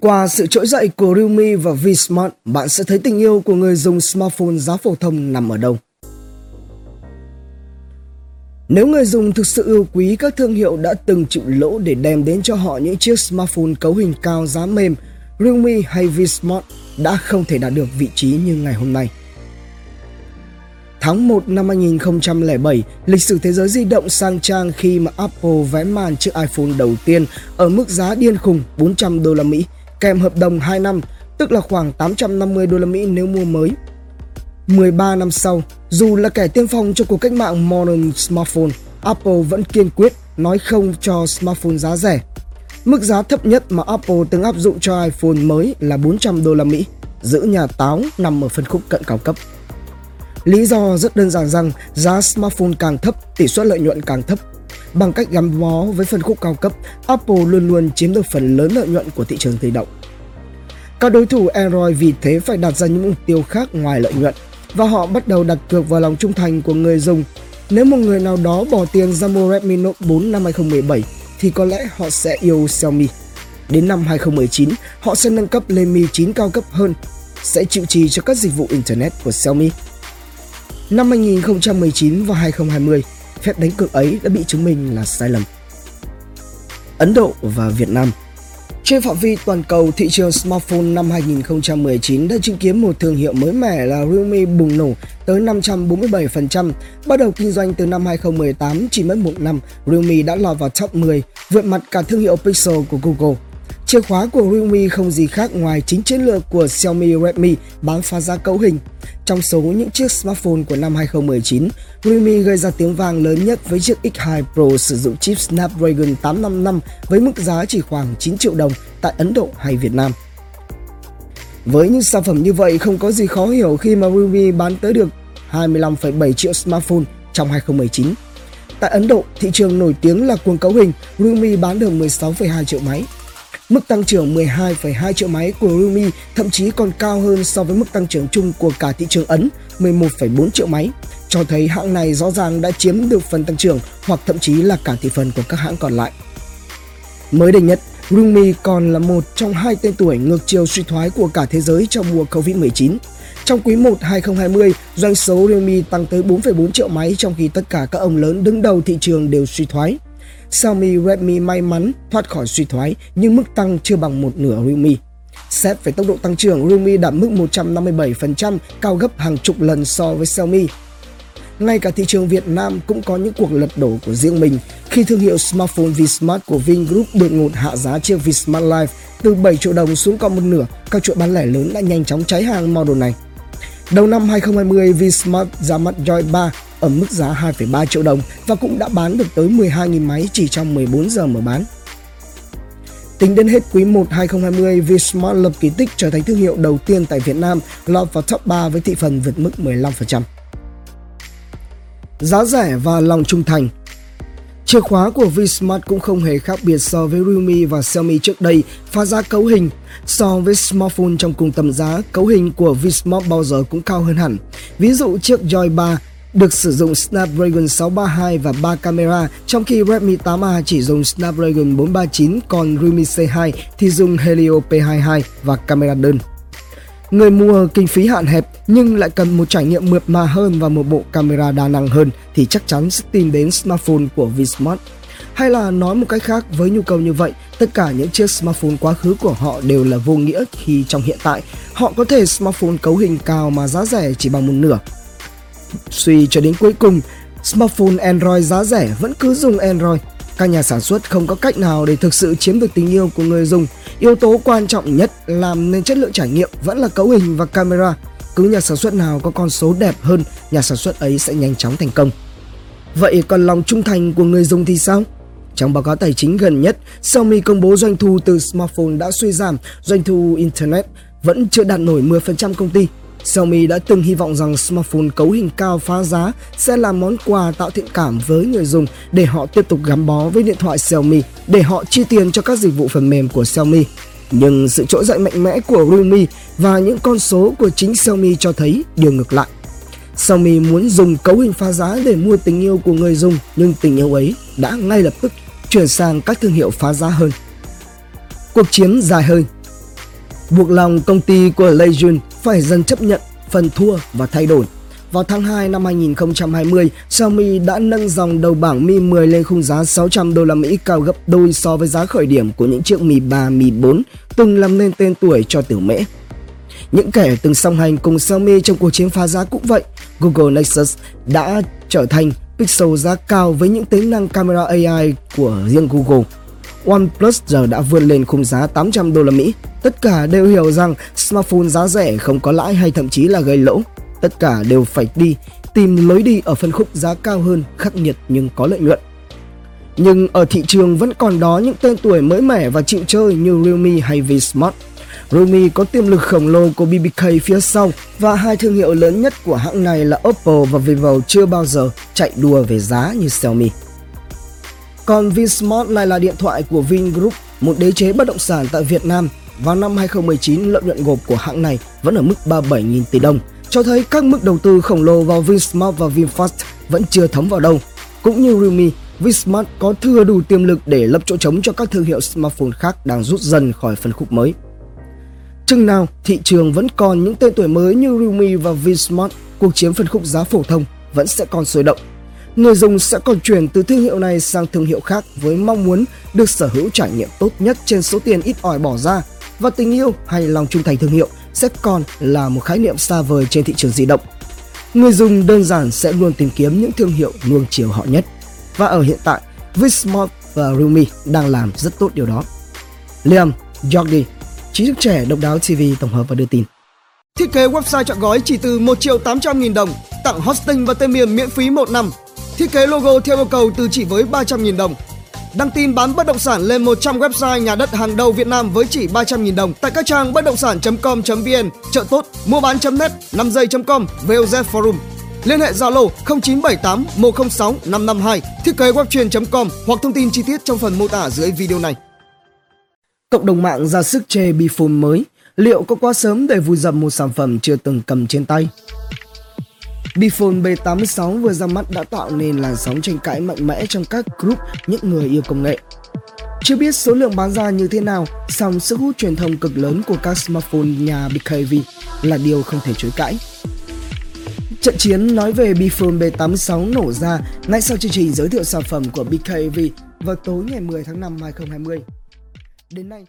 Qua sự trỗi dậy của Realme và Vsmart, bạn sẽ thấy tình yêu của người dùng smartphone giá phổ thông nằm ở đâu. Nếu người dùng thực sự yêu quý các thương hiệu đã từng chịu lỗ để đem đến cho họ những chiếc smartphone cấu hình cao giá mềm, Realme hay Vsmart đã không thể đạt được vị trí như ngày hôm nay. Tháng 1 năm 2007, lịch sử thế giới di động sang trang khi mà Apple vén màn chiếc iPhone đầu tiên ở mức giá điên khùng 400 đô la Mỹ kèm hợp đồng 2 năm, tức là khoảng 850 đô la Mỹ nếu mua mới. 13 năm sau, dù là kẻ tiên phong cho cuộc cách mạng modern smartphone, Apple vẫn kiên quyết nói không cho smartphone giá rẻ. Mức giá thấp nhất mà Apple từng áp dụng cho iPhone mới là 400 đô la Mỹ, giữ nhà táo nằm ở phân khúc cận cao cấp. Lý do rất đơn giản rằng giá smartphone càng thấp, tỷ suất lợi nhuận càng thấp. Bằng cách gắn bó với phân khúc cao cấp, Apple luôn luôn chiếm được phần lớn lợi nhuận của thị trường di động. Các đối thủ Android vì thế phải đặt ra những mục tiêu khác ngoài lợi nhuận và họ bắt đầu đặt cược vào lòng trung thành của người dùng. Nếu một người nào đó bỏ tiền ra mua Redmi Note 4 năm 2017 thì có lẽ họ sẽ yêu Xiaomi. Đến năm 2019, họ sẽ nâng cấp lên Mi 9 cao cấp hơn, sẽ chịu trì cho các dịch vụ Internet của Xiaomi. Năm 2019 và 2020, phép đánh cược ấy đã bị chứng minh là sai lầm. Ấn Độ và Việt Nam trên phạm vi toàn cầu, thị trường smartphone năm 2019 đã chứng kiến một thương hiệu mới mẻ là Realme bùng nổ tới 547%. Bắt đầu kinh doanh từ năm 2018, chỉ mất một năm, Realme đã lọt vào top 10, vượt mặt cả thương hiệu Pixel của Google. Chìa khóa của Realme không gì khác ngoài chính chiến lược của Xiaomi Redmi bán phá giá cấu hình. Trong số những chiếc smartphone của năm 2019, Realme gây ra tiếng vang lớn nhất với chiếc X2 Pro sử dụng chip Snapdragon 855 với mức giá chỉ khoảng 9 triệu đồng tại Ấn Độ hay Việt Nam. Với những sản phẩm như vậy không có gì khó hiểu khi mà Realme bán tới được 25,7 triệu smartphone trong 2019. Tại Ấn Độ, thị trường nổi tiếng là cuồng cấu hình, Realme bán được 16,2 triệu máy, Mức tăng trưởng 12,2 triệu máy của Realme thậm chí còn cao hơn so với mức tăng trưởng chung của cả thị trường Ấn 11,4 triệu máy, cho thấy hãng này rõ ràng đã chiếm được phần tăng trưởng hoặc thậm chí là cả thị phần của các hãng còn lại. Mới đây nhất, Realme còn là một trong hai tên tuổi ngược chiều suy thoái của cả thế giới trong mùa Covid-19. Trong quý 1 2020, doanh số Realme tăng tới 4,4 triệu máy trong khi tất cả các ông lớn đứng đầu thị trường đều suy thoái. Xiaomi Redmi may mắn thoát khỏi suy thoái nhưng mức tăng chưa bằng một nửa Realme. Xét về tốc độ tăng trưởng, Realme đạt mức 157%, cao gấp hàng chục lần so với Xiaomi. Ngay cả thị trường Việt Nam cũng có những cuộc lật đổ của riêng mình khi thương hiệu smartphone Vsmart của Vingroup đột ngột hạ giá chiếc Vsmart Life từ 7 triệu đồng xuống còn một nửa, các chuỗi bán lẻ lớn đã nhanh chóng cháy hàng model này. Đầu năm 2020, Vsmart ra mắt Joy 3 ở mức giá 2,3 triệu đồng và cũng đã bán được tới 12.000 máy chỉ trong 14 giờ mở bán. Tính đến hết quý 1 2020, Vsmart lập kỳ tích trở thành thương hiệu đầu tiên tại Việt Nam lọt vào top 3 với thị phần vượt mức 15%. Giá rẻ và lòng trung thành Chìa khóa của Vsmart cũng không hề khác biệt so với Realme và Xiaomi trước đây, pha giá cấu hình. So với smartphone trong cùng tầm giá, cấu hình của Vsmart bao giờ cũng cao hơn hẳn. Ví dụ chiếc Joy 3 được sử dụng Snapdragon 632 và 3 camera, trong khi Redmi 8A chỉ dùng Snapdragon 439, còn Realme C2 thì dùng Helio P22 và camera đơn. Người mua kinh phí hạn hẹp nhưng lại cần một trải nghiệm mượt mà hơn và một bộ camera đa năng hơn thì chắc chắn sẽ tìm đến smartphone của Vsmart. Hay là nói một cách khác với nhu cầu như vậy, tất cả những chiếc smartphone quá khứ của họ đều là vô nghĩa khi trong hiện tại họ có thể smartphone cấu hình cao mà giá rẻ chỉ bằng một nửa Suy cho đến cuối cùng, smartphone Android giá rẻ vẫn cứ dùng Android. Các nhà sản xuất không có cách nào để thực sự chiếm được tình yêu của người dùng. Yếu tố quan trọng nhất làm nên chất lượng trải nghiệm vẫn là cấu hình và camera. Cứ nhà sản xuất nào có con số đẹp hơn, nhà sản xuất ấy sẽ nhanh chóng thành công. Vậy còn lòng trung thành của người dùng thì sao? Trong báo cáo tài chính gần nhất, Xiaomi công bố doanh thu từ smartphone đã suy giảm, doanh thu Internet vẫn chưa đạt nổi 10% công ty. Xiaomi đã từng hy vọng rằng smartphone cấu hình cao phá giá sẽ là món quà tạo thiện cảm với người dùng để họ tiếp tục gắn bó với điện thoại Xiaomi, để họ chi tiền cho các dịch vụ phần mềm của Xiaomi. Nhưng sự trỗi dậy mạnh mẽ của Realme và những con số của chính Xiaomi cho thấy điều ngược lại. Xiaomi muốn dùng cấu hình phá giá để mua tình yêu của người dùng, nhưng tình yêu ấy đã ngay lập tức chuyển sang các thương hiệu phá giá hơn. Cuộc chiến dài hơi buộc lòng công ty của Leijun phải dần chấp nhận phần thua và thay đổi. Vào tháng 2 năm 2020, Xiaomi đã nâng dòng đầu bảng Mi 10 lên khung giá 600 đô la Mỹ cao gấp đôi so với giá khởi điểm của những chiếc Mi 3, Mi 4 từng làm nên tên tuổi cho tiểu mễ. Những kẻ từng song hành cùng Xiaomi trong cuộc chiến phá giá cũng vậy. Google Nexus đã trở thành pixel giá cao với những tính năng camera AI của riêng Google. OnePlus giờ đã vươn lên khung giá 800 đô la Mỹ. Tất cả đều hiểu rằng smartphone giá rẻ không có lãi hay thậm chí là gây lỗ. Tất cả đều phải đi tìm lối đi ở phân khúc giá cao hơn, khắc nghiệt nhưng có lợi nhuận. Nhưng ở thị trường vẫn còn đó những tên tuổi mới mẻ và chịu chơi như Realme hay Vsmart. Realme có tiềm lực khổng lồ của BBK phía sau và hai thương hiệu lớn nhất của hãng này là Oppo và Vivo chưa bao giờ chạy đua về giá như Xiaomi. Còn Vinsmart lại là điện thoại của Vingroup, một đế chế bất động sản tại Việt Nam. Vào năm 2019, lợi nhuận gộp của hãng này vẫn ở mức 37.000 tỷ đồng, cho thấy các mức đầu tư khổng lồ vào Vinsmart và VinFast vẫn chưa thấm vào đâu. Cũng như Realme, Vinsmart có thừa đủ tiềm lực để lấp chỗ trống cho các thương hiệu smartphone khác đang rút dần khỏi phân khúc mới. Chừng nào thị trường vẫn còn những tên tuổi mới như Realme và Vinsmart, cuộc chiến phân khúc giá phổ thông vẫn sẽ còn sôi động. Người dùng sẽ còn chuyển từ thương hiệu này sang thương hiệu khác với mong muốn được sở hữu trải nghiệm tốt nhất trên số tiền ít ỏi bỏ ra và tình yêu hay lòng trung thành thương hiệu sẽ còn là một khái niệm xa vời trên thị trường di động. Người dùng đơn giản sẽ luôn tìm kiếm những thương hiệu nuông chiều họ nhất. Và ở hiện tại, Vsmart và Realme đang làm rất tốt điều đó. Liam, Jordi, trí thức trẻ độc đáo TV tổng hợp và đưa tin. Thiết kế website chọn gói chỉ từ 1 triệu 800 nghìn đồng, tặng hosting và tên miền miễn phí 1 năm. Thiết kế logo theo yêu cầu từ chỉ với 300.000 đồng. Đăng tin bán bất động sản lên 100 website nhà đất hàng đầu Việt Nam với chỉ 300.000 đồng tại các trang bất động sản.com.vn, chợ tốt, mua bán.net, 5 giây.com, VOZ Forum. Liên hệ Zalo 0978 106 552, thiết kế webtrain.com hoặc thông tin chi tiết trong phần mô tả dưới video này. Cộng đồng mạng ra sức chê Bifone mới, liệu có quá sớm để vui dập một sản phẩm chưa từng cầm trên tay? Bphone B86 vừa ra mắt đã tạo nên làn sóng tranh cãi mạnh mẽ trong các group những người yêu công nghệ. Chưa biết số lượng bán ra như thế nào, song sức hút truyền thông cực lớn của các smartphone nhà BKV là điều không thể chối cãi. Trận chiến nói về Bphone B86 nổ ra ngay sau chương trình giới thiệu sản phẩm của BKV vào tối ngày 10 tháng 5 2020. Đến nay,